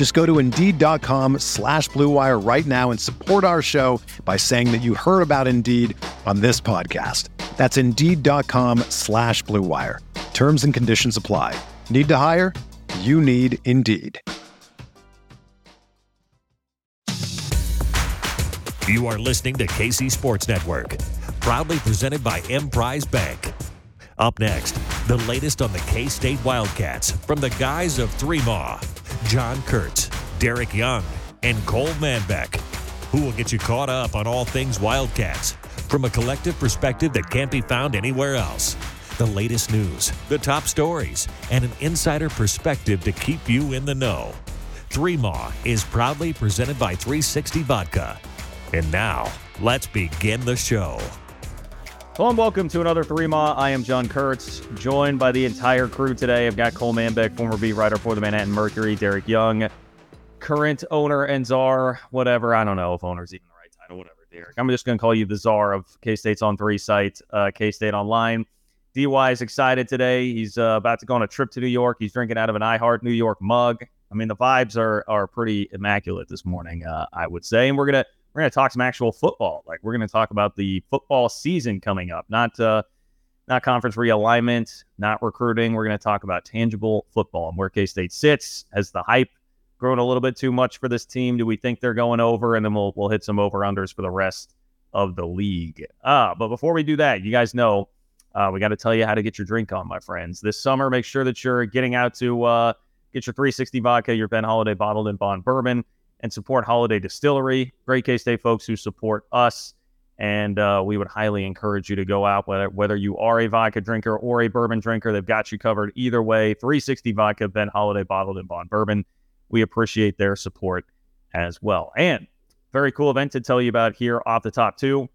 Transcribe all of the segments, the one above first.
Just go to Indeed.com slash BlueWire right now and support our show by saying that you heard about Indeed on this podcast. That's Indeed.com slash BlueWire. Terms and conditions apply. Need to hire? You need Indeed. You are listening to KC Sports Network, proudly presented by Emprise Bank. Up next, the latest on the K State Wildcats from the guys of Three Maw, John Kurtz, Derek Young, and Cole Manbeck, who will get you caught up on all things Wildcats from a collective perspective that can't be found anywhere else. The latest news, the top stories, and an insider perspective to keep you in the know. Three Maw is proudly presented by 360 Vodka. And now, let's begin the show. Hello and welcome to another Three Ma. I am John Kurtz, joined by the entire crew today. I've got Cole Manbeck, former beat writer for the Manhattan Mercury, Derek Young, current owner and czar, whatever. I don't know if owner's even the right title, whatever, Derek. I'm just going to call you the czar of K State's on three site, uh, K State Online. DY is excited today. He's uh, about to go on a trip to New York. He's drinking out of an iHeart New York mug. I mean, the vibes are are pretty immaculate this morning, uh, I would say. And we're gonna we're going to talk some actual football. Like we're going to talk about the football season coming up, not uh, not conference realignment, not recruiting. We're going to talk about tangible football and where K State sits. Has the hype grown a little bit too much for this team? Do we think they're going over? And then we'll we'll hit some over unders for the rest of the league. Ah, but before we do that, you guys know uh, we got to tell you how to get your drink on, my friends. This summer, make sure that you're getting out to uh, get your 360 vodka, your Ben Holladay bottled in bond bourbon and support Holladay Distillery. Great K State folks who support us. And uh, we would highly encourage you to go out, whether, whether you are a vodka drinker or a bourbon drinker, they've got you covered either way. 360 vodka, Ben Holladay bottled in bond bourbon. We appreciate their support as well. And very cool event to tell you about here off the top, too.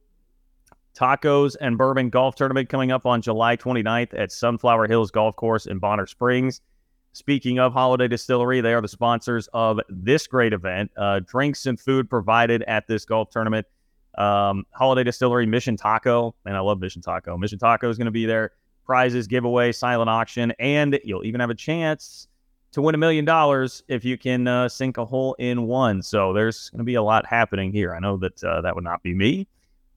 Tacos and Bourbon Golf Tournament coming up on July 29th at Sunflower Hills Golf Course in Bonner Springs. Speaking of Holladay Distillery, they are the sponsors of this great event. Uh, drinks and food provided at this golf tournament. Um, Holladay Distillery, Mission Taco, and I love Mission Taco. Mission Taco is going to be there. Prizes, giveaway, silent auction, and you'll even have a chance to win a million dollars if you can uh, sink a hole in one. So there's going to be a lot happening here. I know that uh, that would not be me.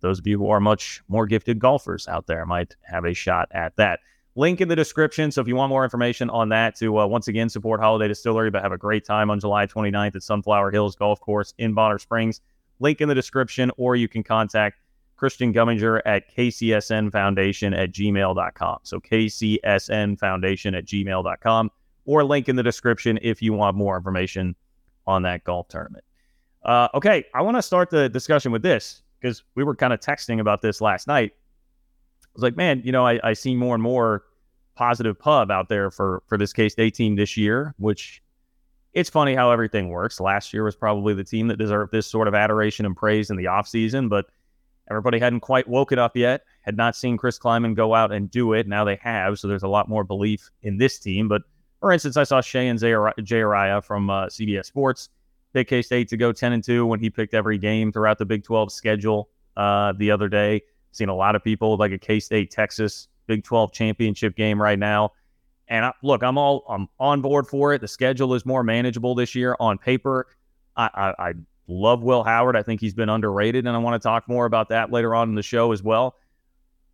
Those of you who are much more gifted golfers out there might have a shot at that. Link in the description. So if you want more information on that, to uh, once again support Holladay Distillery, but have a great time on July 29th at Sunflower Hills Golf Course in Bonner Springs. Link in the description, or you can contact Christian Gumminger at KCSN Foundation at gmail.com. So KCSN Foundation at gmail.com, or link in the description if you want more information on that golf tournament. Uh, okay, I want to start the discussion with this because we were kind of texting about this last night. Was like, man, you know, I, I see more and more positive pub out there for for this K State team this year, which it's funny how everything works. Last year was probably the team that deserved this sort of adoration and praise in the offseason, but everybody hadn't quite woken up yet, had not seen Chris Klieman go out and do it. Now they have, so there's a lot more belief in this team. But for instance, I saw Shehan Jeyarajah from uh, CBS Sports pick K State to go 10 and 2 when he picked every game throughout the Big 12 schedule uh, the other day. Seen a lot of people like a K State Texas Big 12 championship game right now. And I, look, I'm all I'm on board for it. The schedule is more manageable this year on paper. I, I, I love Will Howard. I think he's been underrated, and I want to talk more about that later on in the show as well.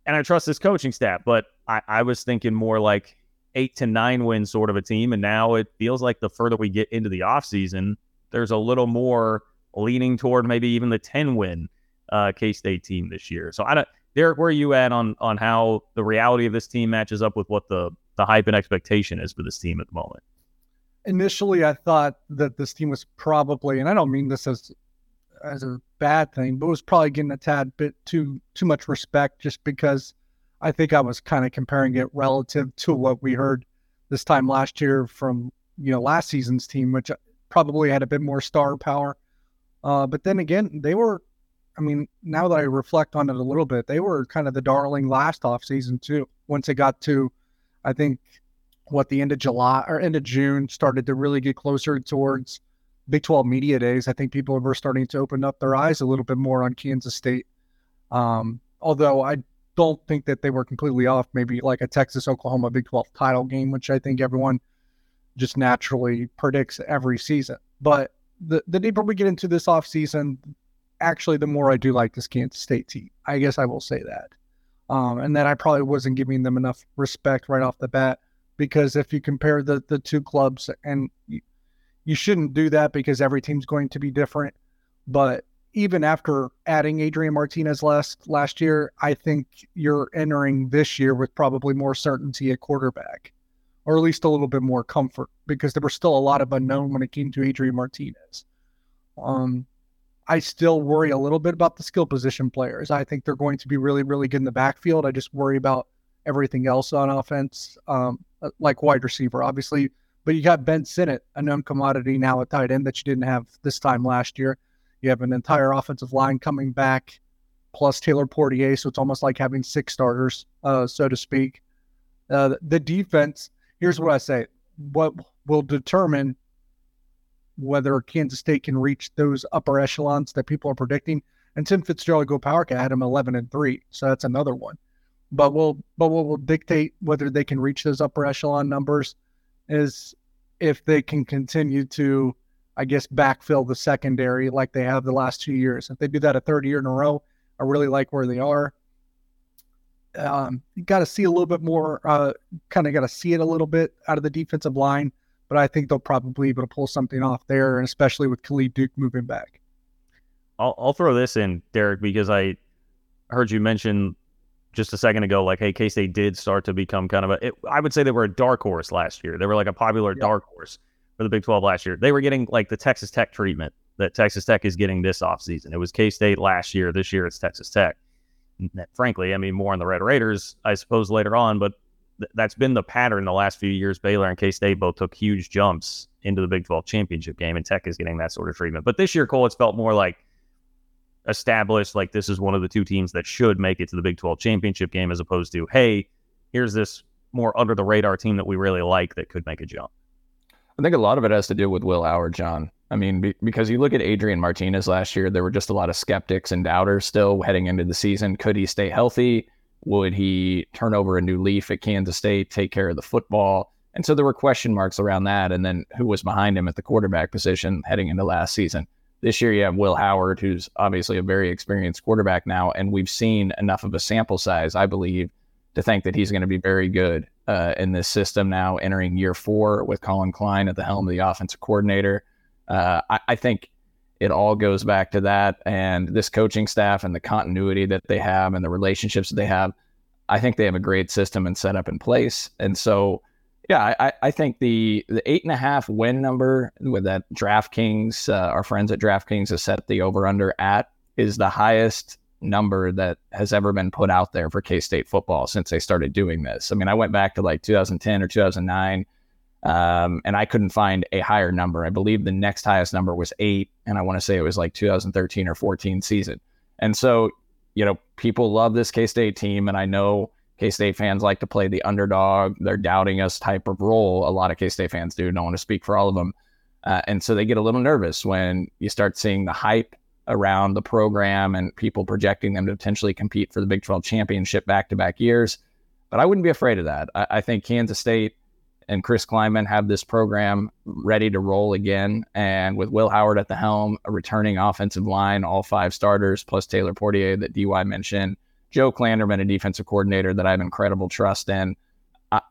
And I trust this coaching staff, but I, I was thinking more like eight to nine win sort of a team. And now it feels like the further we get into the offseason, there's a little more leaning toward maybe even the 10 win uh, K State team this year. So I don't Derek, where are you at on on how the reality of this team matches up with what the the hype and expectation is for this team at the moment? Initially, I thought that this team was probably, and I don't mean this as as a bad thing, but was probably getting a tad bit too too much respect just because I think I was kind of comparing it relative to what we heard this time last year from you know last season's team, which probably had a bit more star power. Uh, but then again, they were, I mean, now that I reflect on it a little bit, they were kind of the darling last off season too. Once it got to, I think, what the end of July or end of June started to really get closer towards Big 12 media days. I think people were starting to open up their eyes a little bit more on Kansas State. Um, although I don't think that they were completely off, maybe like a Texas Oklahoma Big 12 title game, which I think everyone just naturally predicts every season. But the, the deeper we get into this offseason, actually, the more I do like this Kansas State team. I guess I will say that. Um, and that I probably wasn't giving them enough respect right off the bat because if you compare the, the two clubs, and you, you shouldn't do that because every team's going to be different. But even after adding Adrian Martinez last last year, I think you're entering this year with probably more certainty at quarterback, or at least a little bit more comfort because there was still a lot of unknown when it came to Adrian Martinez. Um, I still worry a little bit about the skill position players. I think they're going to be really, really good in the backfield. I just worry about everything else on offense, um, like wide receiver, obviously. But you got Ben Sinnott, a known commodity now at tight end that you didn't have this time last year. You have an entire offensive line coming back, plus Taylor Portier. So it's almost like having six starters, uh, so to speak. Uh, the defense, here's what I say what will determine whether Kansas State can reach those upper echelons that people are predicting. And Tim Fitzgerald go power had him 11 and 3. So that's another one. But we'll, but what will dictate whether they can reach those upper echelon numbers is if they can continue to I guess, backfill the secondary like they have the last two years. If they do that a third year in a row, I really like where they are. Um, you got to see a little bit more, uh, kind of got to see it a little bit out of the defensive line, but I think they'll probably be able to pull something off there, and especially with Khalid Duke moving back. I'll, I'll throw this in, Derek, because I heard you mention just a second ago, like, hey, K State did start to become kind of a. It, I would say they were a dark horse last year. They were like a popular yeah. dark horse for the Big 12 last year. They were getting like the Texas Tech treatment that Texas Tech is getting this offseason. It was K State last year. This year it's Texas Tech. Frankly, I mean, more on the Red Raiders, I suppose, later on, but th- that's been the pattern the last few years. Baylor and K State both took huge jumps into the Big 12 championship game, and Tech is getting that sort of treatment. But this year, Cole, it's felt more like established, like this is one of the two teams that should make it to the Big 12 championship game, as opposed to, hey, here's this more under the radar team that we really like that could make a jump. I think a lot of it has to do with Will Howard, John. I mean, be, because you look at Adrian Martinez last year, there were just a lot of skeptics and doubters still heading into the season. Could he stay healthy? Would he turn over a new leaf at Kansas State, take care of the football? And so there were question marks around that. And then who was behind him at the quarterback position heading into last season? This year, you have Will Howard, who's obviously a very experienced quarterback now. And we've seen enough of a sample size, I believe, to think that he's going to be very good uh, in this system now, entering year four with Collin Klein at the helm of the offensive coordinator. Uh, I, I, think it all goes back to that and this coaching staff and the continuity that they have and the relationships that they have. I think they have a great system and setup in place. And so, yeah, I, I think the the eight and a half win number with that DraftKings, uh, our friends at DraftKings have set the over under at is the highest number that has ever been put out there for K State football since they started doing this. I mean, I went back to like 2010 or 2009, um, and I couldn't find a higher number. I believe the next highest number was eight, and I want to say it was like 2013 or 14 season. And so, you know, people love this K State team, and I know K State fans like to play the underdog, they're doubting us type of role. A lot of K State fans do. Don't want to speak for all of them. Uh, and so they get a little nervous when you start seeing the hype around the program and people projecting them to potentially compete for the Big 12 championship back to back years. But I wouldn't be afraid of that. I, I, think Kansas State and Chris Klieman have this program ready to roll again. And with Will Howard at the helm, a returning offensive line, all five starters, plus Taylor Portier that DY mentioned, Joe Klanderman, a defensive coordinator that I have incredible trust in.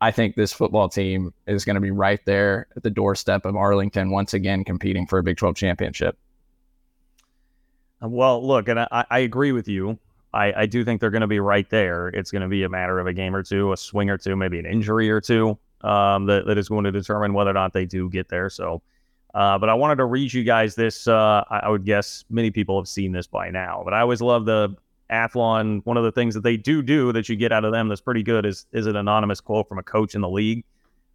I, think this football team is going to be right there at the doorstep of Arlington once again competing for a Big 12 championship. Uh, well, look, and I, I agree with you I, I do think they're going to be right there. It's going to be a matter of a game or two, a swing or two, maybe an injury or two um, that, that is going to determine whether or not they do get there. So, uh, but I wanted to read you guys this. Uh, I, I would guess many people have seen this by now, but I always love the Athlon. One of the things that they do do that you get out of them that's pretty good is is an anonymous quote from a coach in the league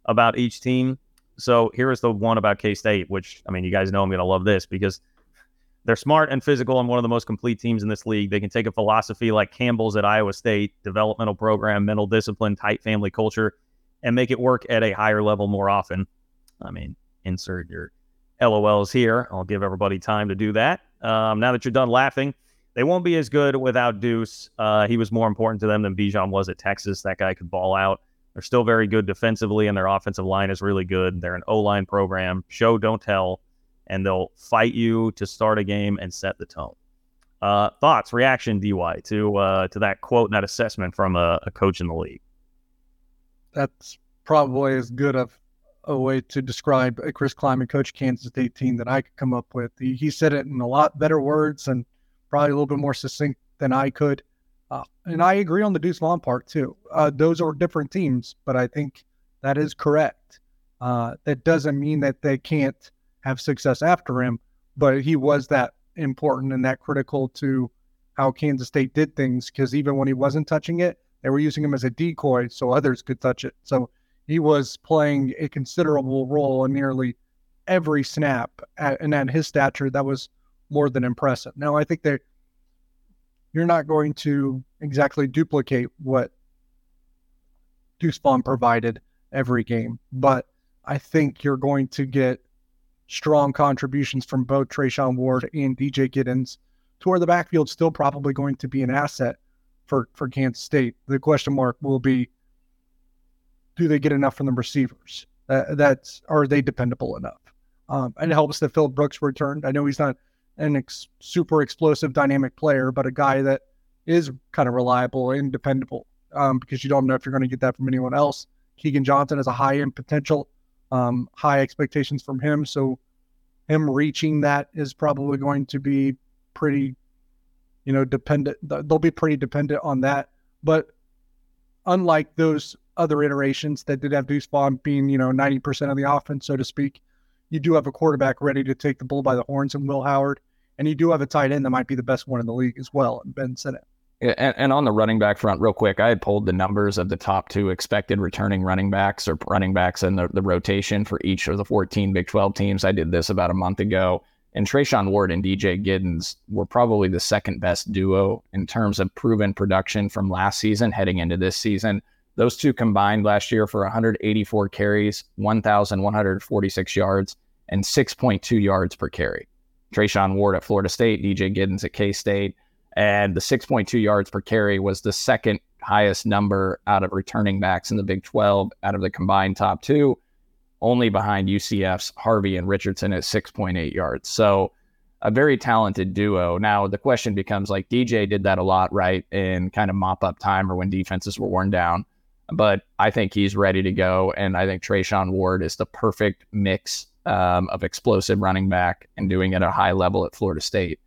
about each team. So here is the one about K State, which I mean, you guys know I'm going to love this because they're smart and physical and one of the most complete teams in this league. They can take a philosophy like Campbell's at Iowa State, developmental program, mental discipline, tight family culture, and make it work at a higher level more often. I mean, insert your LOLs here. I'll give everybody time to do that. Um, now that you're done laughing, they won't be as good without Deuce. Uh, he was more important to them than Bijan was at Texas. That guy could ball out. They're still very good defensively, and their offensive line is really good. They're an O line program. Show, don't tell and they'll fight you to start a game and set the tone. Uh, thoughts, reaction, DY to uh, to that quote and that assessment from a, a, coach in the league. That's probably as good of a way to describe a Chris Klieman coach Kansas State team that I could come up with. He, he, said it in a lot better words and probably a little bit more succinct than I could. Uh, and I agree on the Deuce Vaughn part too. Uh, those are different teams, but I think that is correct. Uh, that doesn't mean that they can't have success after him, but he was that important and that critical to how Kansas State did things because even when he wasn't touching it, they were using him as a decoy so others could touch it. So he was playing a considerable role in nearly every snap. At, and at his stature, that was more than impressive. Now, I think that you're not going to exactly duplicate what Deuce Vaughn provided every game, but I think you're going to get strong contributions from both Treshaun Ward and DJ Giddens, to where the backfield's still probably going to be an asset for, for Kansas State. The question mark will be do they get enough from the receivers? Uh, that's are they dependable enough? Um, and it helps that Phil Brooks returned. I know he's not an ex- super explosive, dynamic player, but a guy that is kind of reliable and dependable um, because you don't know if you're going to get that from anyone else. Keagan Johnson has a high end potential um, high expectations from him. So him reaching that is probably going to be pretty, you know, dependent. They'll be pretty dependent on that. But unlike those other iterations that did have Deuce Vaughn being, you know, 90% of the offense, so to speak, you do have a quarterback ready to take the bull by the horns in Will Howard. And you do have a tight end that might be the best one in the league as well, Ben Sinnott. Yeah, and, and on the running back front, real quick, I had pulled the numbers of the top two expected returning running backs or running backs in the, the rotation for each of the 14 Big 12 teams. I did this about a month ago. And Treshaun Ward and DJ Giddens were probably the second best duo in terms of proven production from last season heading into this season. Those two combined last year for 184 carries, 1,146 yards, and 6.2 yards per carry. Treshaun Ward at Florida State, DJ Giddens at K State and the 6.2 yards per carry was the second highest number out of returning backs in the Big 12 out of the combined top two, only behind UCF's Harvey and Richardson at 6.8 yards. So a very talented duo. Now the question becomes like DJ did that a lot, right? In kind of mop up time or when defenses were worn down. But I think he's ready to go. And I think Treshaun Ward is the perfect mix um, of explosive running back and doing it at a high level at Florida State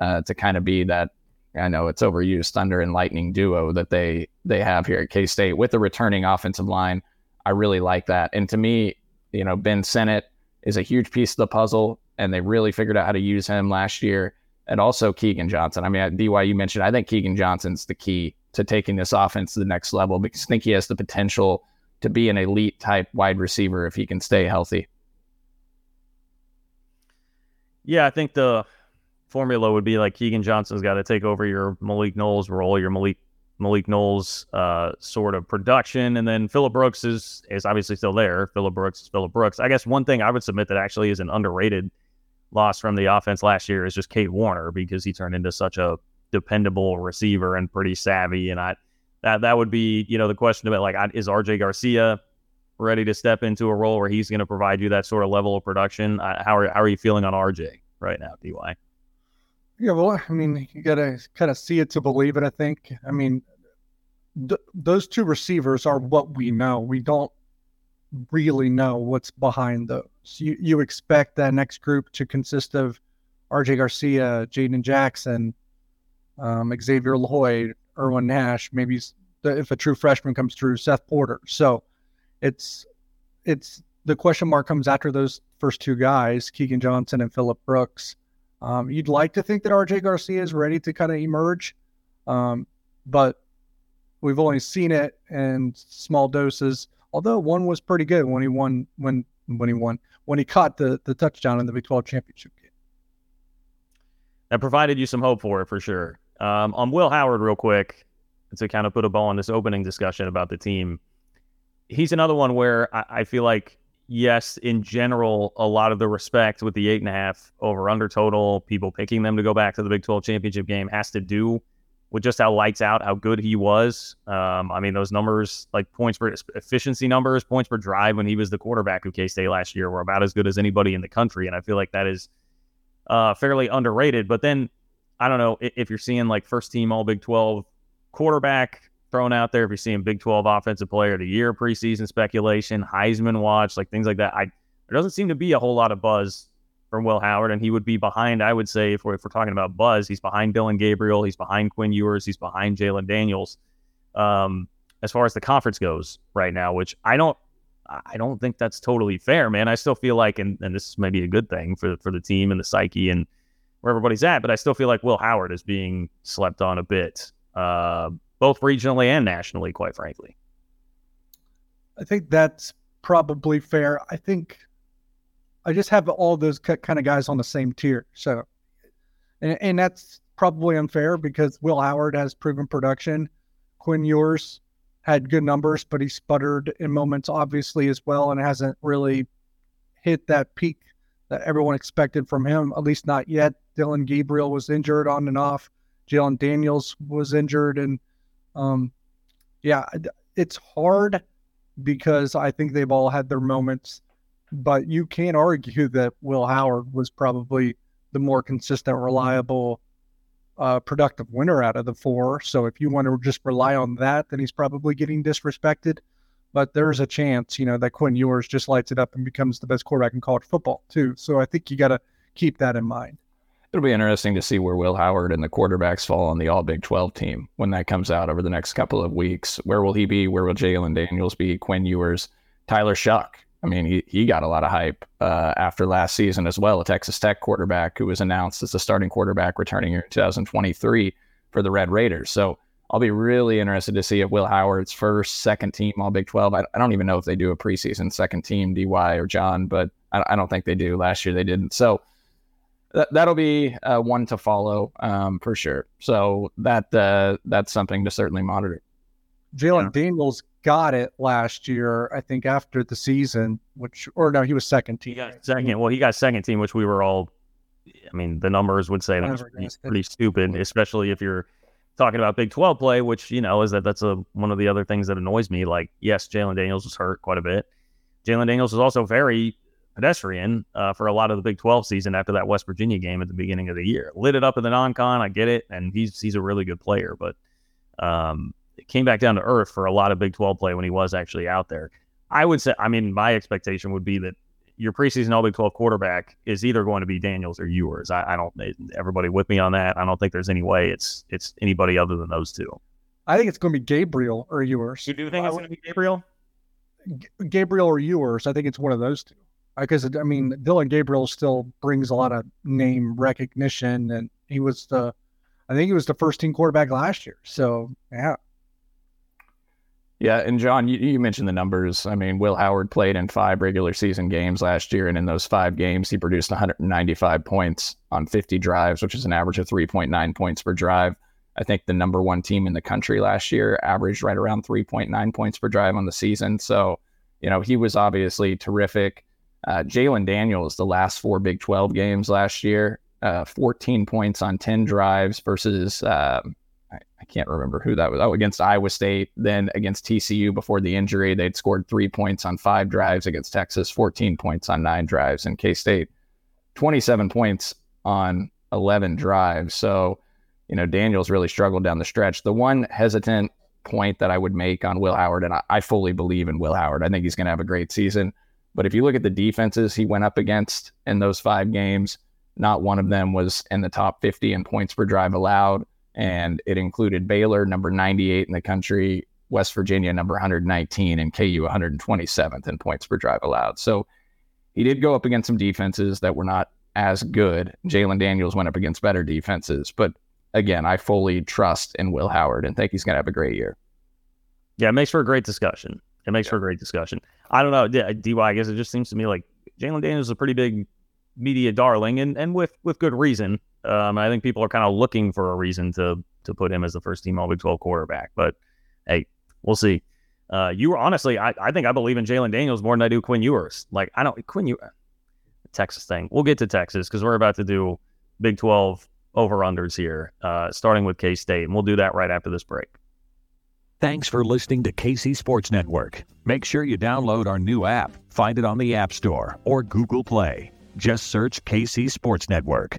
uh, to kind of be that I know it's overused thunder and lightning duo that they they have here at K State with the returning offensive line. I really like that. And to me, you know, Ben Sinnott is a huge piece of the puzzle, and they really figured out how to use him last year. And also Keagan Johnson. I mean, you mentioned, I think Keagan Johnson's the key to taking this offense to the next level because I think he has the potential to be an elite type wide receiver if he can stay healthy. Yeah, I think the formula would be like Keagan Johnson's got to take over your Malik Knowles role, your Malik Malik Knowles uh, sort of production, and then Phillip Brooks is is obviously still there. Phillip Brooks is Phillip Brooks. I guess one thing I would submit that actually is an underrated loss from the offense last year is just Kade Warner because he turned into such a dependable receiver and pretty savvy. And I that that would be you know the question about like is RJ Garcia ready to step into a role where he's going to provide you that sort of level of production? How are how are you feeling on RJ right now, Dy? Yeah, well, I mean, you got to kind of see it to believe it. I think. I mean, th- those two receivers are what we know. We don't really know what's behind those. You you expect that next group to consist of R.J. Garcia, Jaden Jackson, um, Xavier Loyd, Irwin Nash, maybe if a true freshman comes through, Seth Porter. So it's it's the question mark comes after those first two guys, Keagan Johnson and Phillip Brooks. Um, you'd like to think that RJ Garcia is ready to kind of emerge, um, but we've only seen it in small doses. Although one was pretty good when he won when when he won when he caught the the touchdown in the Big 12 championship game. That provided you some hope for it for sure. Um, on Will Howard, real quick, to kind of put a ball in this opening discussion about the team. He's another one where I, I feel like yes, in general, a lot of the respect with the eight and a half over under total, people picking them to go back to the Big 12 championship game has to do with just how lights out, how good he was. Um, I mean, those numbers, like points per efficiency numbers, points per drive when he was the quarterback of K State last year, were about as good as anybody in the country. And I feel like that is uh, fairly underrated. But then I don't know if you're seeing like first team All Big 12 quarterback thrown out there, if you're seeing Big 12 Offensive Player of the Year preseason speculation, Heisman watch, like things like that. I there doesn't seem to be a whole lot of buzz from Will Howard, and he would be behind. I would say if we're, if we're talking about buzz, he's behind Dillon Gabriel, he's behind Quinn Ewers, he's behind Jalon Daniels. Um, as far as the conference goes right now, which I don't, I don't think that's totally fair, man. I still feel like, and, and this may be a good thing for for the team and the psyche and where everybody's at, but I still feel like Will Howard is being slept on a bit, uh, both regionally and nationally, quite frankly. I think that's probably fair. I think I just have all those kind of guys on the same tier. So, and, and that's probably unfair because Will Howard has proven production. Quinn Ewers had good numbers, but he sputtered in moments, obviously, as well, and hasn't really hit that peak that everyone expected from him, at least not yet. Dillon Gabriel was injured on and off. Jalon Daniels was injured. And um, yeah, it's hard because I think they've all had their moments but you can't argue that Will Howard was probably the more consistent, reliable, uh, productive winner out of the four. So if you want to just rely on that, then he's probably getting disrespected. But there's a chance, you know, that Quinn Ewers just lights it up and becomes the best quarterback in college football too. So I think you got to keep that in mind. It'll be interesting to see where Will Howard and the quarterbacks fall on the All Big 12 team when that comes out over the next couple of weeks. Where will he be? Where will Jalon Daniels be? Quinn Ewers, Tyler Shough I mean, he, he got a lot of hype uh, after last season as well. A Texas Tech quarterback who was announced as the starting quarterback returning in 2023 for the Red Raiders. So I'll be really interested to see if Will Howard's first, second team All Big 12. I, I don't even know if they do a preseason second team, DY or John, but I, I don't think they do. Last year they didn't. So that, that'll be uh, one to follow um, for sure. So that uh, that's something to certainly monitor. Jalon yeah. Daniels got it last year, I think after the season, which or no, he was second team. He got second. Well, he got second team, which we were all. I mean, the numbers would say that's pretty, pretty stupid, especially if you're talking about Big Twelve play, which you know is that that's a one of the other things that annoys me. Like, yes, Jalon Daniels was hurt quite a bit. Jalon Daniels was also very pedestrian uh, for a lot of the Big 12 season after that West Virginia game at the beginning of the year. Lit it up in the non-con, I get it, and he's he's a really good player, but um, it came back down to earth for a lot of Big 12 play when he was actually out there. I would say, I mean, my expectation would be that your preseason All Big 12 quarterback is either going to be Daniels or Ewers. I, I don't, everybody with me on that. I don't think there's any way it's it's anybody other than those two. I think it's going to be Gabriel or Ewers. You do think it's going to be Gabriel? G- Gabriel or Ewers. I think it's one of those two. Because I mean, Dillon Gabriel still brings a lot of name recognition, and he was the, I think he was the first team quarterback last year. So yeah, yeah, and John, you, you, mentioned the numbers. I mean, Will Howard played in five regular season games last year, and in those five games, he produced 195 points on 50 drives, which is an average of 3.9 points per drive. I think the number one team in the country last year averaged right around 3.9 points per drive on the season. So, you know, he was obviously terrific. Uh, Jalon Daniels, the last four Big 12 games last year, uh, 14 points on 10 drives versus uh, I can't remember who that was. Oh, against Iowa State, then against TCU before the injury, they'd scored three points on five drives against Texas, 14 points on nine drives, and K State, 27 points on 11 drives. So, you know, Daniels really struggled down the stretch. The one hesitant point that I would make on Will Howard, and I, I fully believe in Will Howard, I think he's going to have a great season. But if you look at the defenses he went up against in those five games, not one of them was in the top 50 in points per drive allowed and it included Baylor, number 98 in the country, West Virginia, number 119, and KU 127th in points per drive allowed. So he did go up against some defenses that were not as good. Jalon Daniels went up against better defenses, but again, I fully trust in Will Howard and think he's going to have a great year. Yeah, it makes for a great discussion. It makes yeah. for a great discussion. I don't know, DY. I guess it just seems to me like Jalon Daniels is a pretty big media darling, and and with with good reason. Um, I think people are kind of looking for a reason to to put him as the first team All Big 12 quarterback. But hey, we'll see. Uh, you were honestly, I, I think I believe in Jalon Daniels more than I do Quinn Ewers. Like I don't Quinn Ewers, Texas thing. We'll get to Texas because we're about to do Big 12 over unders here, uh, starting with K State, and we'll do that right after this break. Thanks for listening to KC Sports Network. Make sure you download our new app. Find it on the App Store or Google Play. Just search KC Sports Network.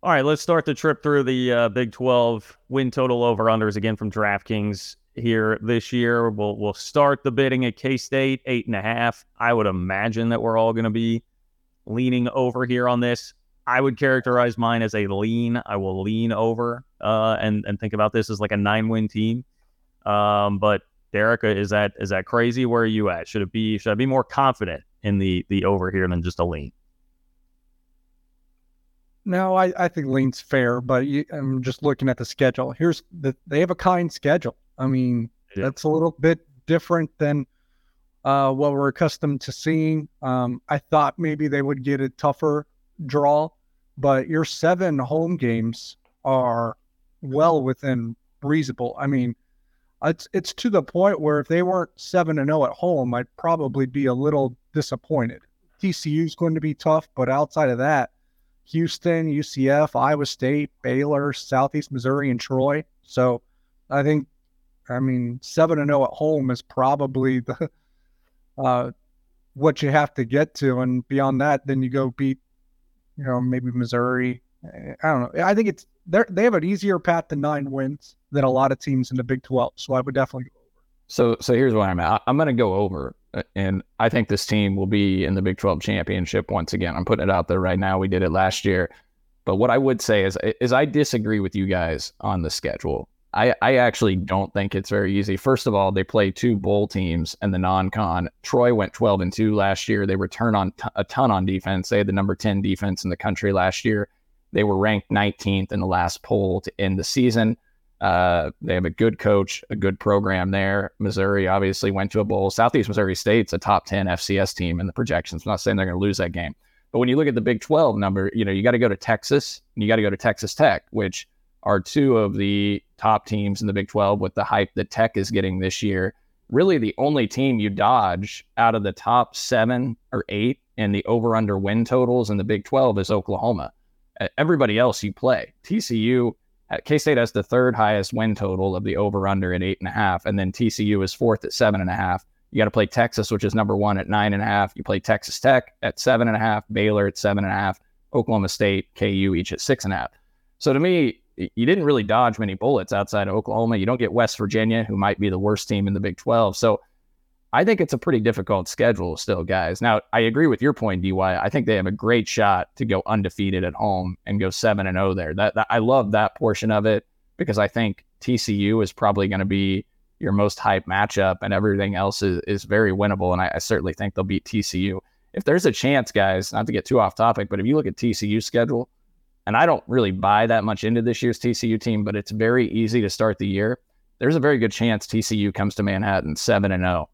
All right, let's start the trip through the uh, Big 12 win total over unders again from DraftKings here this year. We'll we'll start the bidding at K State eight and a half. I would imagine that we're all going to be leaning over here on this. I would characterize mine as a lean. I will lean over uh, and and think about this as like a nine win team. Um, but Derek, uh, is that is that crazy? Where are you at? Should it be should I be more confident in the the over here than just a lean? No, I, I think lean's fair, but you, I'm just looking at the schedule. Here's the they have a kind schedule. I mean, yeah. that's a little bit different than uh, what we're accustomed to seeing. Um, I thought maybe they would get a tougher draw, but your seven home games are well within reasonable. I mean, it's it's to the point where if they weren't seven and zero oh at home, I'd probably be a little disappointed. TCU is going to be tough, but outside of that, Houston, UCF, Iowa State, Baylor, Southeast Missouri, and Troy. So I think, I mean, 7 and 0 at home is probably the uh, what you have to get to. And beyond that, then you go beat, you know, maybe Missouri. I don't know. I think it's they they have an easier path to nine wins than a lot of teams in the Big 12. So I would definitely go over. So, so here's where I'm at. I'm going to go over Uh, and I think this team will be in the Big 12 championship once again. I'm putting it out there right now. We did it last year. But what I would say is, is I disagree with you guys on the schedule. I, I actually don't think it's very easy. First of all, they play two bowl teams and the non-con. Troy went 12 and 2 last year. They return on t- a ton on defense. They had the number 10 defense in the country last year. They were ranked 19th in the last poll to end the season. Uh, they have a good coach, a good program there. Missouri obviously went to a bowl. Southeast Missouri State's a top 10 FCS team in the projections. I'm not saying they're going to lose that game. But when you look at the Big 12 number, you know, you got to go to Texas and you got to go to Texas Tech, which are two of the top teams in the Big 12 with the hype that Tech is getting this year. Really, the only team you dodge out of the top seven or eight in the over under win totals in the Big 12 is Oklahoma everybody else you play. TCU, K State has the third highest win total of the over under at eight and a half, and then TCU is fourth at seven and a half. You got to play Texas, which is number one at nine and a half. You play Texas Tech at seven and a half, Baylor at seven and a half, Oklahoma State, KU each at six and a half. So to me, you didn't really dodge many bullets outside of Oklahoma. You don't get West Virginia, who might be the worst team in the Big 12. So I think it's a pretty difficult schedule still, guys. Now, I agree with your point, DY. I think they have a great shot to go undefeated at home and go 7 and 0 there. That, that I love that portion of it because I think TCU is probably going to be your most hype matchup and everything else is, is very winnable. And I, I, certainly think they'll beat TCU. If there's a chance, guys, not to get too off topic, but if you look at TCU schedule, and I don't really buy that much into this year's TCU team, but it's very easy to start the year. There's a very good chance TCU comes to Manhattan 7 and 0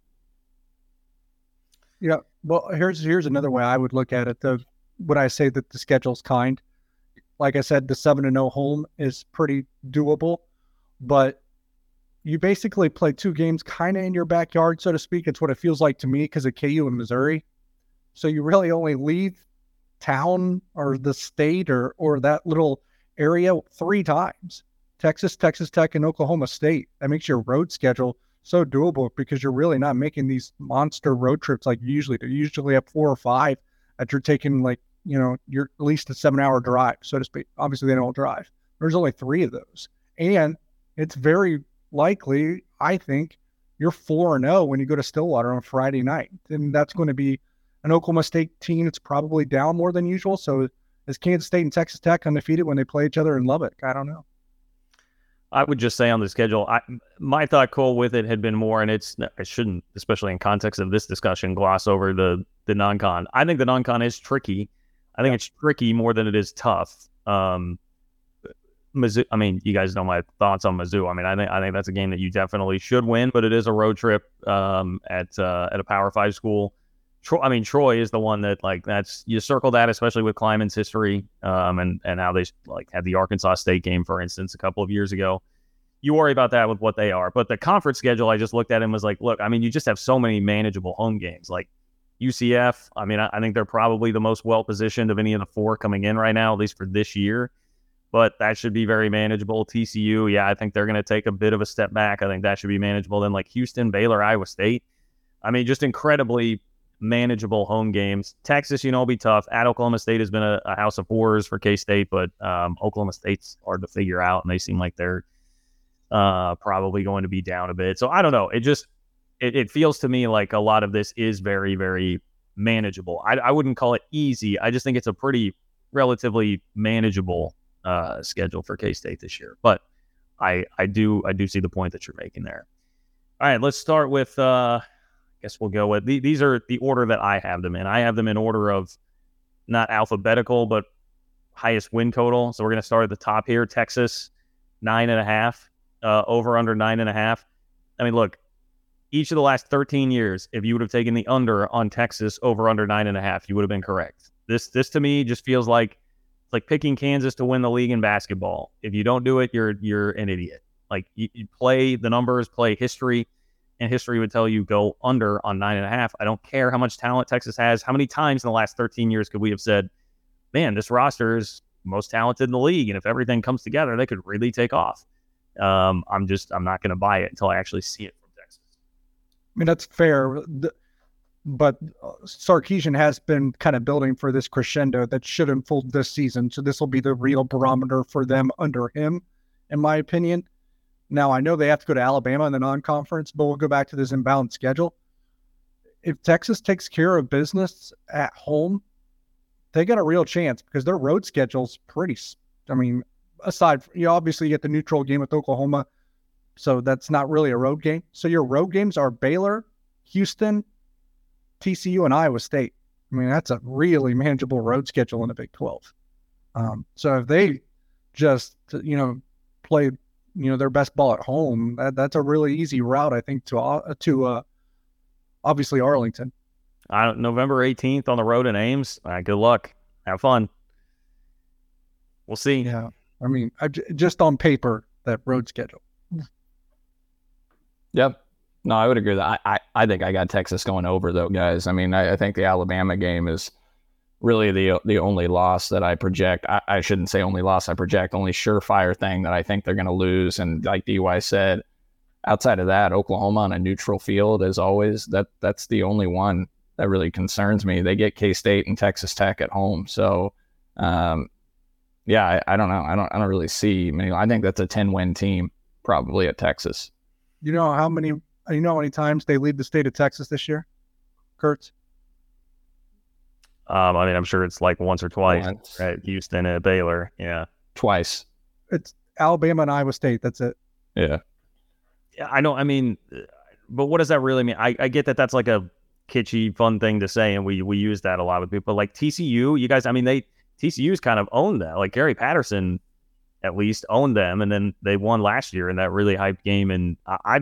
yeah, well, here's here's another way I would look at it. The would I say that the schedule's kind? Like I said, the seven and no home is pretty doable, but you basically play two games kind of in your backyard, so to speak. It's what it feels like to me because of KU and Missouri. So you really only leave town or the state or or that little area three times. Texas, Texas Tech, and Oklahoma State. That makes your road schedule so doable because you're really not making these monster road trips like you usually do. You usually have four or five that you're taking like, you know, you're at least a seven hour drive, so to speak. Obviously they don't drive. There's only three of those. And it's very likely, I think, you're 4 and 0 when you go to Stillwater on Friday night. And that's going to be an Oklahoma State team that's probably down more than usual. So is Kansas State and Texas Tech undefeated when they play each other in Lubbock? I don't know. I would just say on the schedule, I, my thought, Cole, with it had been more, and it's I shouldn't, especially in context of this discussion, gloss over the the non-con. I think the non-con is tricky. I think yeah. it's tricky more than it is tough. Um, Mizzou. I mean, you guys know my thoughts on Mizzou. I mean, I think I think that's a game that you definitely should win, but it is a road trip um, at uh, at a Power Five school. Troy, I mean, Troy is the one that like that's you circle that, especially with Klieman's history um, and and how they like had the Arkansas State game, for instance, a couple of years ago. You worry about that with what they are, but the conference schedule, I just looked at and was like, look, I mean, you just have so many manageable home games, like UCF. I mean, I, I think they're probably the most well positioned of any of the four coming in right now, at least for this year but that should be very manageable. TCU, yeah, I think they're going to take a bit of a step back. I think that should be manageable. Then like Houston, Baylor, Iowa State. I mean, just incredibly manageable home games. Texas, you know, will be tough. At Oklahoma State has been a, a house of horrors for K State, but um, Oklahoma State's hard to figure out, and they seem like they're uh, probably going to be down a bit. So I don't know. It just it, it feels to me like a lot of this is very, very manageable. I, I wouldn't call it easy. I just think it's a pretty relatively manageable uh, schedule for K State this year. But I I do I do see the point that you're making there. All right, let's start with. Uh, guess we'll go with these are the order that I have them in. I have them in order of not alphabetical, but highest win total. So we're going to start at the top here. Texas nine and a half, uh, over under nine and a half. I mean, look, each of the last 13 years, if you would have taken the under on Texas over under nine and a half, you would have been correct. This this to me just feels like like picking Kansas to win the league in basketball. If you don't do it, you're you're an idiot. Like you, you play the numbers, play history, and history would tell you go under on nine and a half. I don't care how much talent Texas has. How many times in the last 13 years could we have said, "Man, this roster is most talented in the league, and if everything comes together, they could really take off." Um, I'm just I'm not going to buy it until I actually see it from Texas. I mean that's fair. But uh, Sarkisian has been kind of building for this crescendo that should unfold this season. So this will be the real barometer for them under him, in my opinion. Now I know they have to go to Alabama in the non-conference, but we'll go back to this imbalanced schedule. If Texas takes care of business at home, they got a real chance because their road schedule's pretty. I mean, aside, you obviously get the neutral game with Oklahoma, so that's not really a road game. So your road games are Baylor, Houston, TCU and Iowa State. I mean, that's a really manageable road schedule in the Big 12. Um, so if they just, you know, play, you know, their best ball at home, that, that's a really easy route, I think, to uh, to uh, obviously Arlington. Uh, November 18th on the road in Ames. Uh, good luck. Have fun. We'll see. Yeah. I mean, I, just on paper, that road schedule. Yep. No, I would agree that I, I, I think I got Texas going over though, guys. I mean, I, I think the Alabama game is really the the only loss that I project. I, I shouldn't say only loss I project, only surefire thing that I think they're going to lose. And like Dy said, outside of that, Oklahoma on a neutral field, as always, that that's the only one that really concerns me. They get K State and Texas Tech at home, so um, yeah, I, I, don't know. I don't I don't really see many. I think that's a ten win team probably at Texas. You know how many? You know how many times they lead the state of Texas this year, Kurtz? Um, I mean, I'm sure it's like once or twice once. at Houston at Baylor. Yeah, twice. It's Alabama and Iowa State. That's it. Yeah. Yeah, I know. I mean, but what does that really mean? I, I get that that's like a kitschy, fun thing to say, and we we use that a lot with people. Like TCU, you guys. I mean, they TCU's kind of owned that. Like Gary Patterson, at least owned them, and then they won last year in that really hyped game. And I, I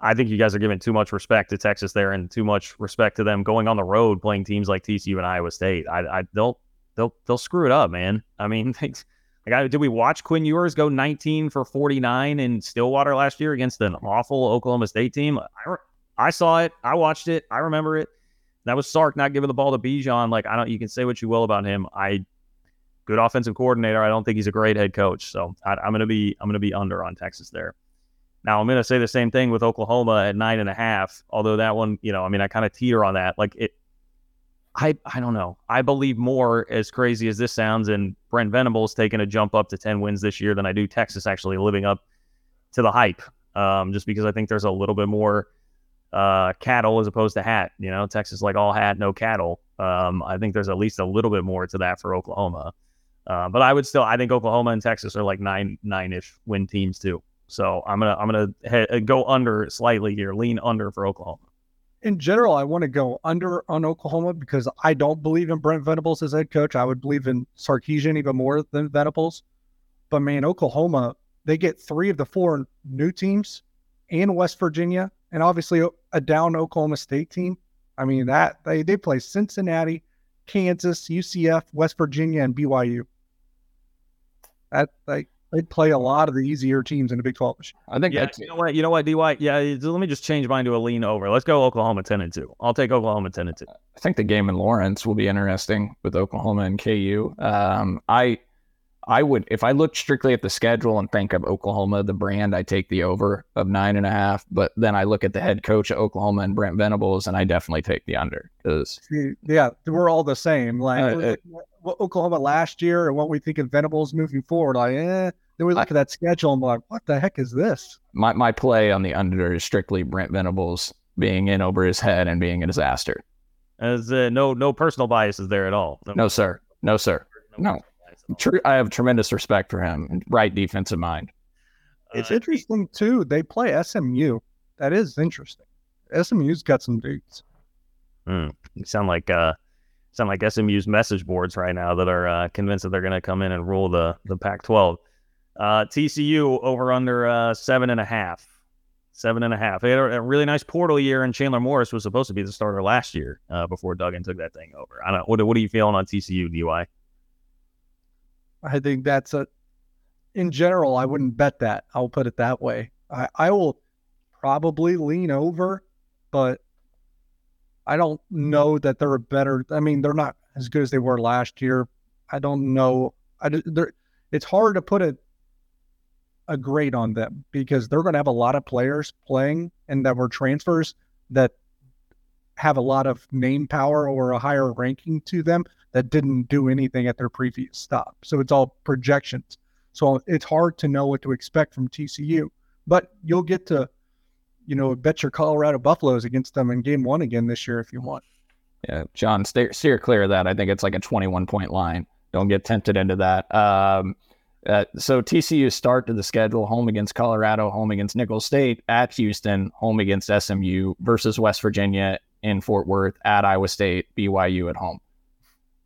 I think you guys are giving too much respect to Texas there and too much respect to them going on the road playing teams like TCU and Iowa State. I, I they'll they'll they'll screw it up, man. I mean, like, did we watch Quinn Ewers go 19 for 49 in Stillwater last year against an awful Oklahoma State team? I, I saw it. I watched it. I remember it. That was Sark not giving the ball to Bijan. Like I don't. You can say what you will about him. I good offensive coordinator. I don't think he's a great head coach. So I, I'm gonna be I'm gonna be under on Texas there. Now I'm going to say the same thing with Oklahoma at nine and a half. Although that one, you know, I mean, I kind of teeter on that. Like it, I I don't know. I believe more, as crazy as this sounds, and Brent Venables taking a jump up to ten wins this year than I do Texas actually living up to the hype. Um, just because I think there's a little bit more uh, cattle as opposed to hat. You know, Texas like all hat, no cattle. Um, I think there's at least a little bit more to that for Oklahoma. Uh, but I would still, I think Oklahoma and Texas are like nine nine ish win teams too. So I'm gonna I'm gonna he- uh, go under slightly here, lean under for Oklahoma. In general, I want to go under on Oklahoma because I don't believe in Brent Venables as head coach. I would believe in Sarkisian even more than Venables. But man, Oklahoma, they get three of the four new teams and West Virginia, and obviously a down Oklahoma State team. I mean that they they play Cincinnati, Kansas, UCF, West Virginia, and BYU. That like they play a lot of the easier teams in the Big 12 I think yeah, you know what, you know what, DY, yeah, let me just change mine to a lean over. Let's go Oklahoma 10 and 2. I'll take Oklahoma 10 and 2. I think the game in Lawrence will be interesting with Oklahoma and KU. Um, I I would, if I look strictly at the schedule and think of Oklahoma, the brand, I take the over of nine and a half. But then I look at the head coach of Oklahoma and Brent Venables, and I definitely take the under because yeah, we're all the same. Like uh, it, Oklahoma last year and what we think of Venables moving forward. Like, eh. Then we look I, at that schedule and we're like, what the heck is this? My my play on the under is strictly Brent Venables being in over his head and being a disaster. As uh, no no personal biases there at all. No, no sir. No, sir. No. True, I have tremendous respect for him. Right defensive mind. It's uh, interesting too. They play SMU. That is interesting. SMU's got some dudes. Mm, you sound like uh, sound like SMU's message boards right now that are uh, convinced that they're going to come in and rule the the Pac-12. Uh, TCU over under uh, seven and a half. Seven and a half. They had a, really nice portal year, and Chandler Morris was supposed to be the starter last year uh, before Duggan took that thing over. I don't. What, what are you feeling on TCU, DY? I think that's a. In general, I wouldn't bet that. I'll put it that way. I, I will probably lean over, but I don't mm-hmm. know that they're better. I mean, they're not as good as they were last year. I don't know. I it's hard to put a a grade on them because they're going to have a lot of players playing and that were transfers that have a lot of name power or a higher ranking to them that didn't do anything at their previous stop. So it's all projections. So it's hard to know what to expect from TCU, but you'll get to, you know, bet your Colorado Buffaloes against them in game one again this year if you want. Yeah, John, stay, steer clear of that. I think it's like a 21 point line. Don't get tempted into that. Um, uh, so TCU start to the schedule: home against Colorado, home against Nicholls State, at Houston, home against SMU versus West Virginia in Fort Worth, at Iowa State, BYU at home.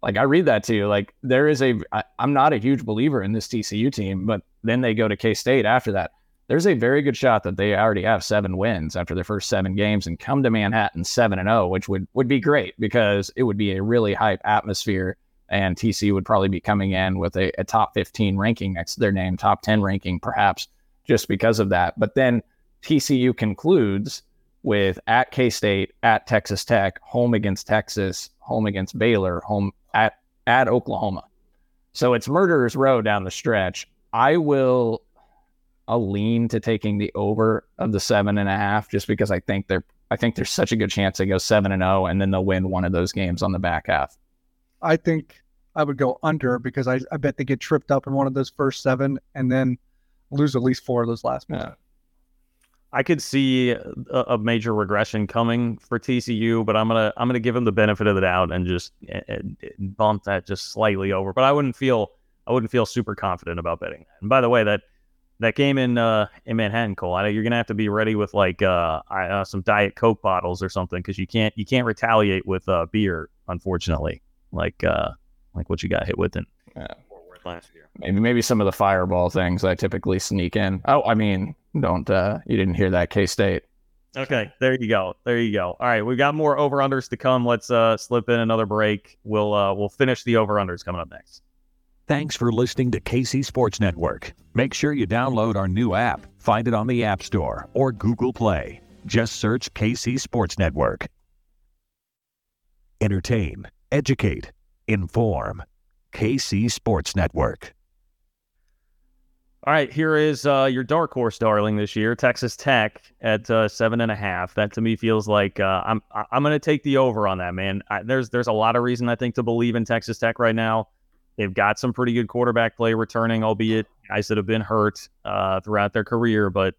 Like I read that to you, like there is a. I, I'm not a huge believer in this TCU team, but then they go to K State after that. There's a very good shot that they already have seven wins after their first seven games and come to Manhattan seven and zero, oh, which would would be great because it would be a really hype atmosphere and TC would probably be coming in with a, a top 15 ranking next to their name, top 10 ranking, perhaps just because of that. But then TCU concludes with at K State, at Texas Tech, home against Texas, home against Baylor, home at at Oklahoma. So it's murderer's row down the stretch. I will I'll lean to taking the over of the seven and a half just because I think they're I think there's such a good chance they go seven and zero, oh and then they'll win one of those games on the back half. I think I would go under because I, I bet they get tripped up in one of those first seven and then lose at least four of those last ones. Yeah. I could see a, a, major regression coming for TCU, but I'm gonna I'm gonna give them the benefit of the doubt and just and, and bump that just slightly over. But I wouldn't feel I wouldn't feel super confident about betting that. And by the way, that that game in uh, in Manhattan, Cole, I, know you're gonna have to be ready with like uh, uh, some Diet Coke bottles or something because you can't you can't retaliate with uh, beer, unfortunately, like uh, like what you got hit with in yeah. last year. Maybe maybe some of the fireball things I typically sneak in. Oh, I mean, don't uh you didn't hear that K State. Okay, there you go. There you go. All right, we've got more over unders to come. Let's uh slip in another break. We'll uh we'll finish the over unders coming up next. Thanks for listening to KC Sports Network. Make sure you download our new app. Find it on the App Store or Google Play. Just search KC Sports Network. Entertain, educate, inform. KC Sports Network. All right, here is uh, your dark horse darling this year, Texas Tech at uh, seven and a half. That to me feels like uh, I'm I'm going to take the over on that, man. I, there's there's a lot of reason I think to believe in Texas Tech right now. They've got some pretty good quarterback play returning, albeit guys that have been hurt uh, throughout their career. But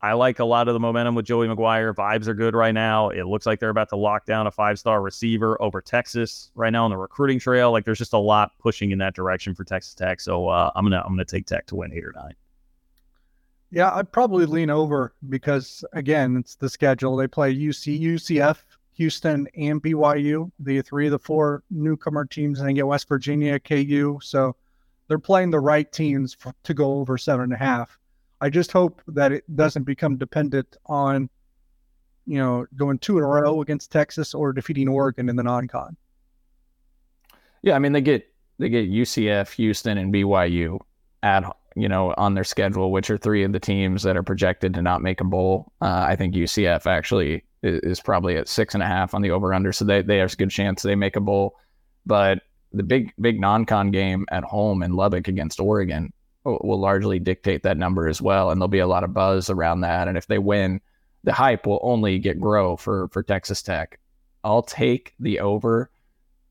I like a lot of the momentum with Joey McGuire. Vibes are good right now. It looks like they're about to lock down a five star receiver over Texas right now on the recruiting trail. Like there's just a lot pushing in that direction for Texas Tech. So uh, I'm gonna I'm gonna take Tech to win eight or nine. Yeah, I'd probably lean over because again, it's the schedule. They play UC, UCF, Houston, and BYU, the three of the four newcomer teams, and they get West Virginia, KU. So they're playing the right teams for, to go over seven and a half. I just hope that it doesn't become dependent on, you know, going two in a row against Texas or defeating Oregon in the non-con. Yeah, I mean they get they get UCF, Houston, and BYU at you know on their schedule, which are three of the teams that are projected to not make a bowl. Uh, I think UCF actually is, probably at six and a half on the over under, so they they have a good chance they make a bowl. But the big big non-con game at home in Lubbock against Oregon oh, will largely dictate that number as well. And there'll be a lot of buzz around that. And if they win, the hype will only get grow for for Texas Tech. I'll take the over,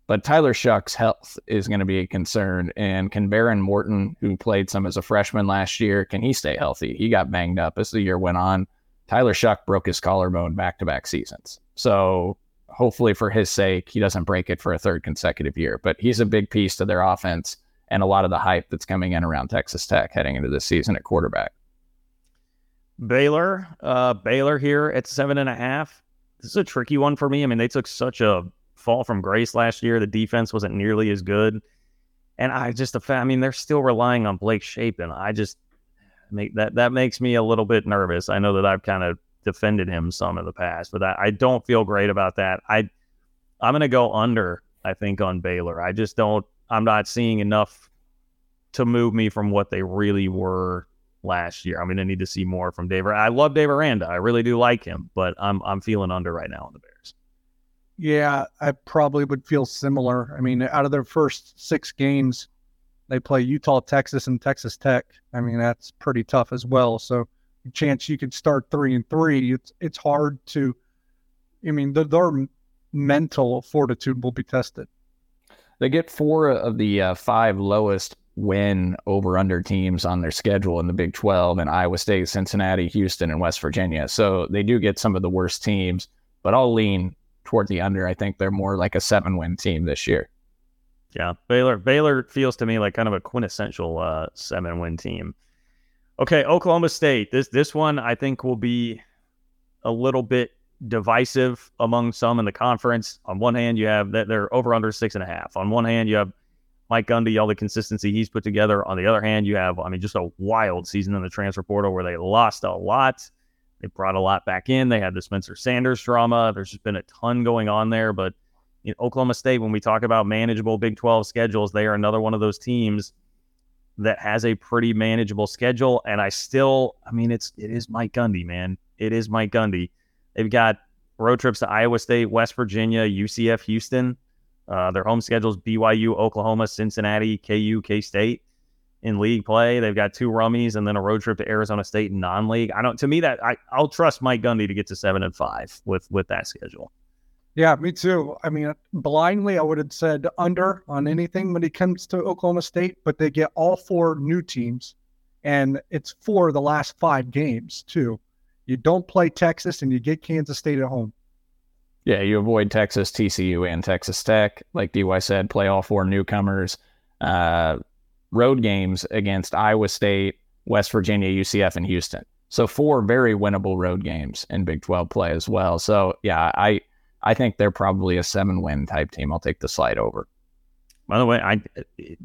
but Tyler Shough's health is going to be a concern. And can Behren Morton, who played some as a freshman last year, can he stay healthy? He got banged up as the year went on. Tyler Shough broke his collarbone back to back seasons. So hopefully for his sake, he doesn't break it for a third consecutive year. But he's a big piece to their offense and a lot of the hype that's coming in around Texas Tech heading into this season at quarterback. Baylor, uh, Baylor here at seven and a half. This is a tricky one for me. I mean, they took such a fall from grace last year. The defense wasn't nearly as good, and I just, I mean, they're still relying on Blake Shapen. I just that that makes me a little bit nervous. I know that I've kind of defended him some in the past, but I, I don't feel great about that. I I'm gonna go under. I think on Baylor. I just don't. I'm not seeing enough to move me from what they really were last year. I'm going to need to see more from Dave. I love Dave Aranda. I really do like him, but I'm I'm feeling under right now on the Bears. Yeah, I probably would feel similar. I mean, out of their first six games, they play Utah, Texas, and Texas Tech. I mean, that's pretty tough as well. So, chance you could start three and three. It's it's hard to. I mean, the, their mental fortitude will be tested. They get four of the uh, five lowest win over under teams on their schedule in the Big 12 and Iowa State, Cincinnati, Houston, and West Virginia. So they do get some of the worst teams, but I'll lean toward the under. I think they're more like a seven win team this year. Yeah, Baylor Baylor feels to me like kind of a quintessential uh, seven win team. Okay, Oklahoma State. This this one I think will be a little bit divisive among some in the conference. On one hand, you have that they're over under six and a half. On one hand, you have Mike Gundy, all the consistency he's put together. On the other hand, you have, I mean, just a wild season in the transfer portal where they lost a lot. They brought a lot back in. They had the Spencer Sanders drama. There's just been a ton going on there. But in Oklahoma State, when we talk about manageable Big 12 schedules, they are another one of those teams that has a pretty manageable schedule. And I still, I mean, it's it is Mike Gundy, man. It is Mike Gundy. They've got road trips to Iowa State, West Virginia, UCF, Houston. Uh, their home schedules BYU, Oklahoma, Cincinnati, KU, K State in league play. They've got two rummies and then a road trip to Arizona State non-league. I don't. To me, that I, I'll trust Mike Gundy to get to seven and five with with that schedule. Yeah, me too. I mean, blindly, I would have said under on anything when it comes to Oklahoma State, but they get all four new teams, and it's for the last five games too. You don't play Texas, and you get Kansas State at home. Yeah, you avoid Texas, TCU, and Texas Tech. Like DY said, play all four newcomers. Uh, road games against Iowa State, West Virginia, UCF, and Houston. So four very winnable road games in Big 12 play as well. So yeah, I I think they're probably a seven win type team. I'll take the slide over. By the way, I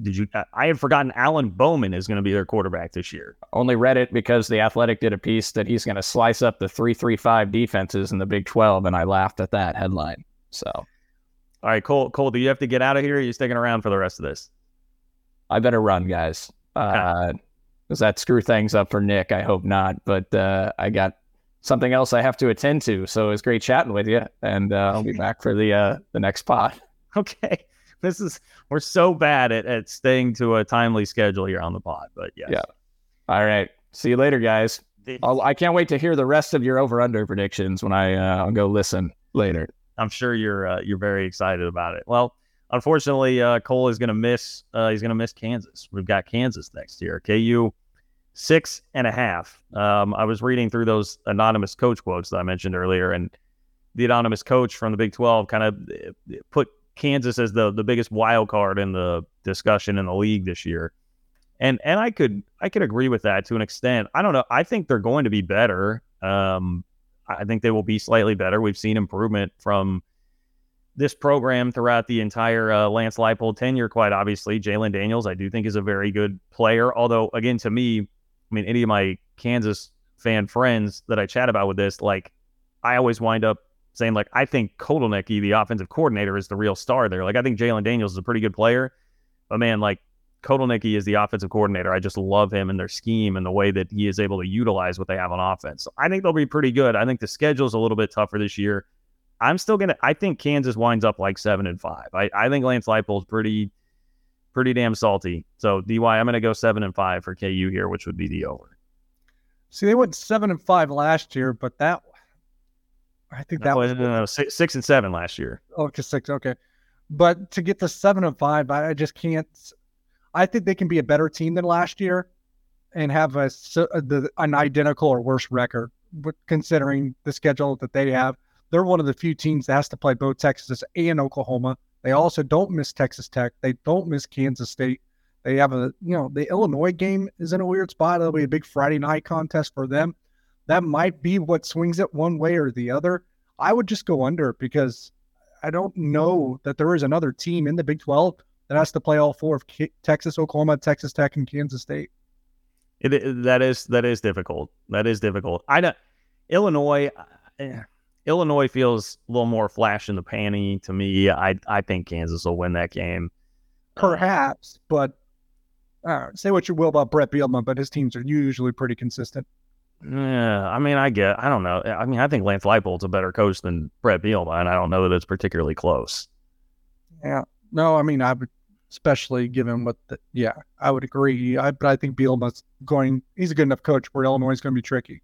did you I had forgotten Alan Bowman is going to be their quarterback this year. Only read it because the Athletic did a piece that he's going to slice up the three three five defenses in the Big Twelve, and I laughed at that headline. So, all right, Cole, Cole, do you have to get out of here? Or are you sticking around for the rest of this? I better run, guys. Uh, does that screw things up for Nick? I hope not. But uh, I got something else I have to attend to. So it was great chatting with you, and uh, I'll be back for the uh, the next pod. Okay, this is we're so bad at, at staying to a timely schedule here on the pod, but yes. yeah. All right, see you later, guys. I'll, I can not wait to hear the rest of your over under predictions when I uh, I'll go listen later. I'm sure you're uh, you're very excited about it. Well, unfortunately, uh, Cole is going to miss. Uh, he's going to miss Kansas. We've got Kansas next year. KU six and a half. Um, I was reading through those anonymous coach quotes that I mentioned earlier, and the anonymous coach from the Big Twelve kind of eh, put Kansas as the the biggest wild card in the discussion in the league this year. And and I could I could agree with that to an extent. I don't know. I think they're going to be better. Um, I think they will be slightly better. We've seen improvement from this program throughout the entire uh, Lance Leipold tenure, quite obviously. Jalon Daniels, I do think, is a very good player. Although, again, to me, I mean, any of my Kansas fan friends that I chat about with this, like, I always wind up saying, like, I think Kotelnicki, the offensive coordinator, is the real star there. Like, I think Jalon Daniels is a pretty good player. But man, like, Kotelnicki is the offensive coordinator. I just love him and their scheme and the way that he is able to utilize what they have on offense. So I think they'll be pretty good. I think the schedule is a little bit tougher this year. I'm still gonna. I think Kansas winds up like seven and five. I, I think Lance Leipold's pretty, pretty damn salty. So Dy, I'm gonna go seven and five for KU here, which would be the over. See, they went seven and five last year, but that I think that no, was no, no, six, six and seven last year. Oh, okay, six. Okay, but to get to seven and five, I, I just can't. I think they can be a better team than last year, and have a, a the, an identical or worse record, but considering the schedule that they have they're one of the few teams that has to play both Texas and Oklahoma. They also don't miss Texas Tech. They don't miss Kansas State. They have a, you know, the Illinois game is in a weird spot. It'll be a big Friday night contest for them. That might be what swings it one way or the other. I would just go under because I don't know that there is another team in the Big 12 that has to play all four of K- Texas, Oklahoma, Texas Tech, and Kansas State. It, that is that is difficult. That is difficult. I know Illinois. Eh, Illinois feels a little more flash in the panty to me. I I think Kansas will win that game. Perhaps, but uh, say what you will about Brett Bielema, but his teams are usually pretty consistent. Yeah, I mean, I get. I don't know. I mean, I think Lance Leipold's a better coach than Brett Bielema, and I don't know that it's particularly close. Yeah. No, I mean, I would, especially given what the. Yeah, I would agree. I, but I think Bielema's going. He's a good enough coach where Illinois is going to be tricky.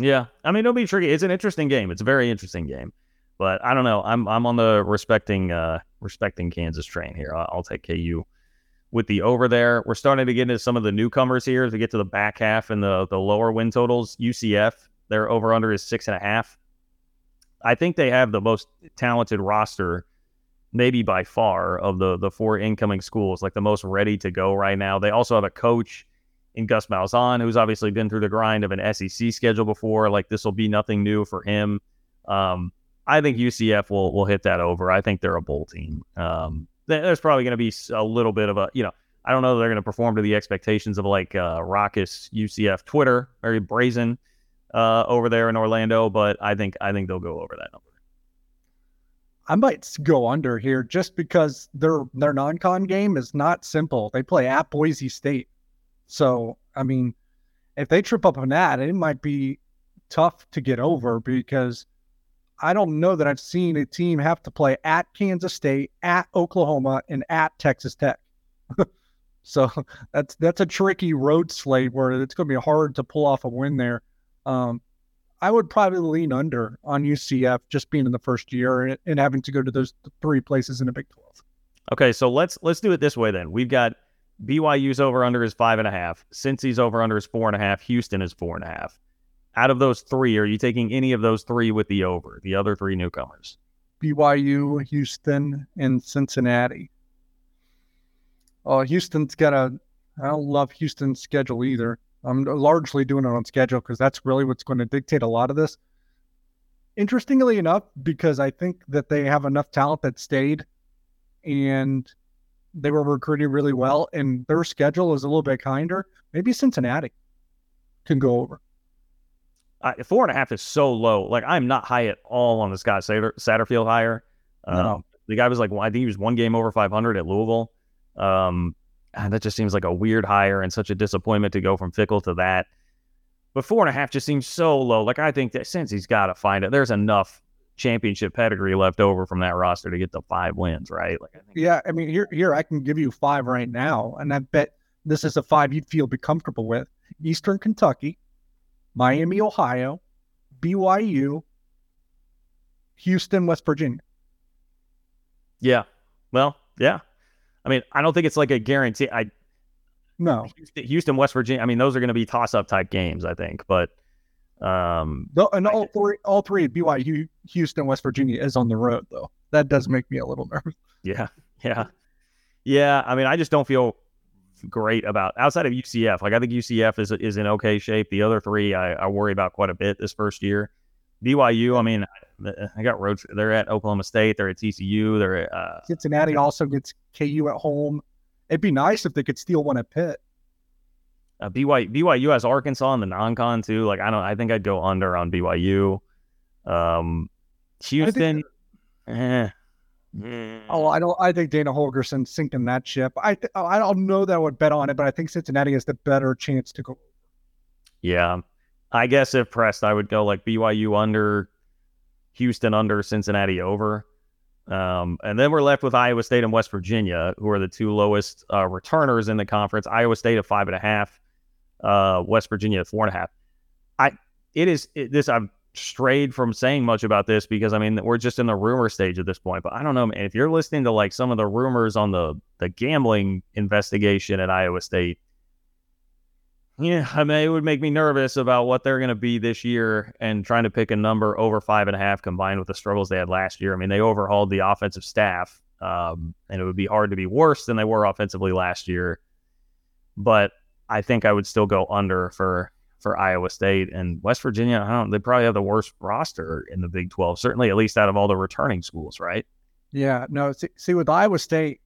Yeah, I mean it'll be tricky. It's an interesting game. It's a very interesting game, but I don't know. I'm I'm on the respecting uh respecting Kansas train here. I'll, I'll take KU with the over there. We're starting to get into some of the newcomers here we get to the back half and the the lower win totals. UCF their over under is six and a half. I think they have the most talented roster, maybe by far, of the the four incoming schools. Like the most ready to go right now. They also have a coach in Gus Malzahn, who's obviously been through the grind of an SEC schedule before. Like this will be nothing new for him. Um, I think UCF will will hit that over. I think they're a bowl team. Um, there's probably going to be a little bit of a, you know, I don't know they're going to perform to the expectations of like uh, raucous UCF Twitter, very brazen uh, over there in Orlando, but I think I think they'll go over that number. I might go under here just because their their non-con game is not simple. They play at Boise State. So, I mean, if they trip up on that, it might be tough to get over because I don't know that I've seen a team have to play at Kansas State, at Oklahoma, and at Texas Tech. so that's that's a tricky road slate where it's going to be hard to pull off a win there. Um, I would probably lean under on UCF just being in the first year and, and having to go to those three places in the Big Twelve. Okay, so let's let's do it this way then. We've got BYU's over under is five and a half. Cincy's over under is four and a half. Houston is four and a half. Out of those three, are you taking any of those three with the over? The other three newcomers. BYU, Houston, and Cincinnati. Oh, Houston's got a. I don't love Houston's schedule either. I'm largely doing it on schedule because that's really what's going to dictate a lot of this. Interestingly enough, because I think that they have enough talent that stayed and they were recruiting really well, and their schedule is a little bit kinder. Maybe Cincinnati can go over. Uh, four and a half is so low. Like I'm not high at all on the Scott Satter- Satterfield hire. Um, no. The guy was like, well, I think he was one game over 500 at Louisville. Um, and that just seems like a weird hire and such a disappointment to go from Fickell to that. But four and a half just seems so low. Like I think that since he's got to find it, there's enough championship pedigree left over from that roster to get the five wins, right? Like, I think yeah, I mean, here, here I can give you five right now, and I bet this is a five you'd feel be comfortable with: Eastern Kentucky, Miami, Ohio, BYU, Houston, West Virginia. Yeah, well, yeah. I mean, I don't think it's like a guarantee. I no Houston, West Virginia. I mean, those are going to be toss-up type games, I think, but um, no, and all three, all three BYU, Houston, West Virginia is on the road though. That does make me a little nervous. Yeah, yeah, yeah. I mean, I just don't feel great about outside of UCF. Like I think UCF is is in okay shape. The other three, I, I worry about quite a bit this first year. BYU, I mean, I got road. They're at Oklahoma State. They're at TCU. They're at uh, Cincinnati. Also gets KU at home. It'd be nice if they could steal one at Pitt. Uh, BYU, BYU has Arkansas in the non-con too. Like I don't, I think I'd go under on BYU. Um, Houston, eh. Mm. Oh, I don't. I think Dana Holgorsen sinking that ship. I th- I don't know that I would bet on it, but I think Cincinnati has the better chance to go. Yeah, I guess if pressed, I would go like BYU under, Houston under, Cincinnati over. Um, and then we're left with Iowa State and West Virginia, who are the two lowest uh, returners in the conference. Iowa State at five and a half, uh, West Virginia at four and a half. I it is it, this. I've strayed from saying much about this because I mean we're just in the rumor stage at this point. But I don't know, man. If you're listening to like some of the rumors on the the gambling investigation at Iowa State, yeah, I mean it would make me nervous about what they're going to be this year and trying to pick a number over five and a half combined with the struggles they had last year. I mean they overhauled the offensive staff, um, and it would be hard to be worse than they were offensively last year. But I think I would still go under for for Iowa State and West Virginia. I don't. They probably have the worst roster in the Big Twelve, certainly at least out of all the returning schools, right? Yeah. No. See, see with Iowa State,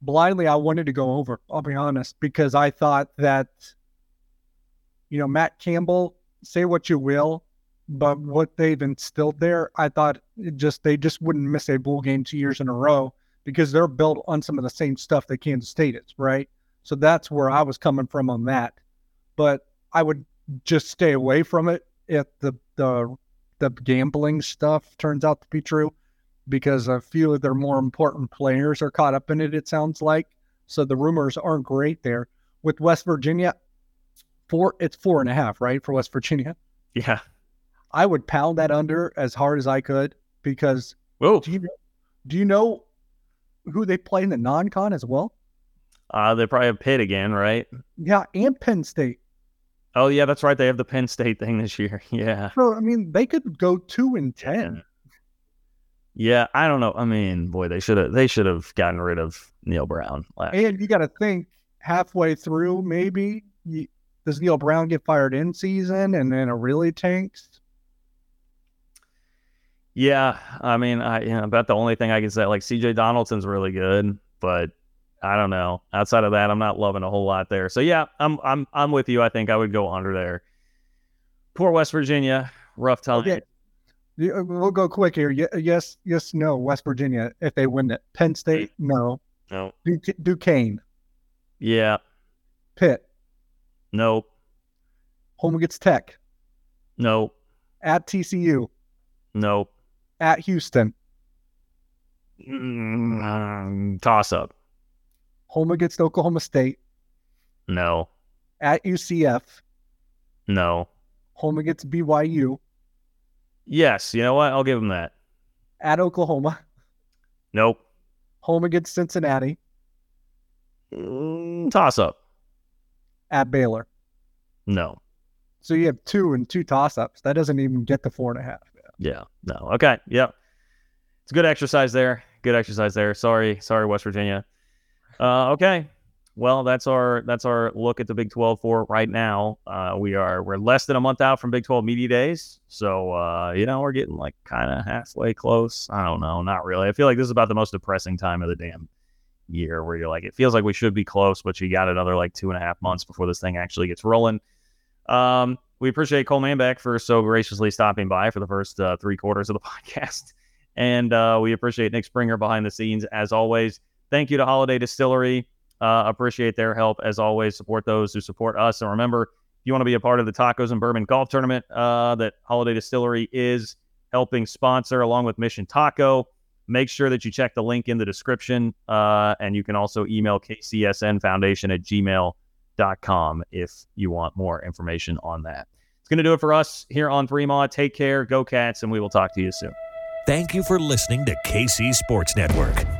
blindly I wanted to go over. I'll be honest because I thought that, you know, Matt Campbell. Say what you will, but what they've instilled there, I thought just they just wouldn't miss a bowl game two years in a row because they're built on some of the same stuff that Kansas State is, right? So that's where mm-hmm. I was coming from on that. But I would just stay away from it if the the the gambling stuff turns out to be true, because a few of their more important players are caught up in it. It sounds like so the rumors aren't great there. With West Virginia, four it's four and a half, right for West Virginia. Yeah, I would pound that under as hard as I could because. Whoa. Do you, do you know who they play in the non-con as well? Uh, they probably have Pitt again, right? Yeah, and Penn State. Oh yeah, that's right. They have the Penn State thing this year. Yeah. So I mean, they could go two and ten. Yeah, I don't know. I mean, boy, they should have they should have gotten rid of Neal Brown. Last and you got to think halfway through, maybe you, does Neal Brown get fired in season, and then it really tanks. Yeah, I mean, I you know, about the only thing I can say, like C.J. Donaldson's really good, but I don't know. Outside of that, I'm not loving a whole lot there. So yeah, I'm I'm I'm with you. I think I would go under there. Poor West Virginia, rough time. Okay. Uh, we'll go quick here. Yes, yes, no. West Virginia, if they win it. Penn State, no. No. Duquesne. Yeah. Pitt. Nope. Home against Tech. Nope. At TCU. Nope. At Houston. Mm, toss up. Home against Oklahoma State. No. At UCF. No. Home against BYU. Yes. You know what? I'll give him that. At Oklahoma. Nope. Home against Cincinnati. Mm, toss up. At Baylor. No. So you have two and two toss ups. That doesn't even get to four and a half. Yeah. No. Okay. Yep. It's a good exercise there. Good exercise there. Sorry. Sorry, West Virginia. Uh, okay. Well, that's our that's our look at the Big 12 for right now. Uh, we are we're less than a month out from Big 12 media days, so uh, you know we're getting like kind of halfway close. I don't know, not really. I feel like this is about the most depressing time of the damn year, where you're like, it feels like we should be close, but you got another like two and a half months before this thing actually gets rolling. Um, we appreciate Cole Manbeck for so graciously stopping by for the first uh, three quarters of the podcast, and uh, we appreciate Nick Springer behind the scenes as always. Thank you to Holladay Distillery. Uh, appreciate their help as always. Support those who support us. And remember, if you want to be a part of the Tacos and Bourbon Golf Tournament uh, that Holladay Distillery is helping sponsor along with Mission Taco, make sure that you check the link in the description. Uh, and you can also email kcsnfoundation at gmail.com if you want more information on that. It's going to do it for us here on Three Maw. Take care, go Cats, and we will talk to you soon. Thank you for listening to KC Sports Network.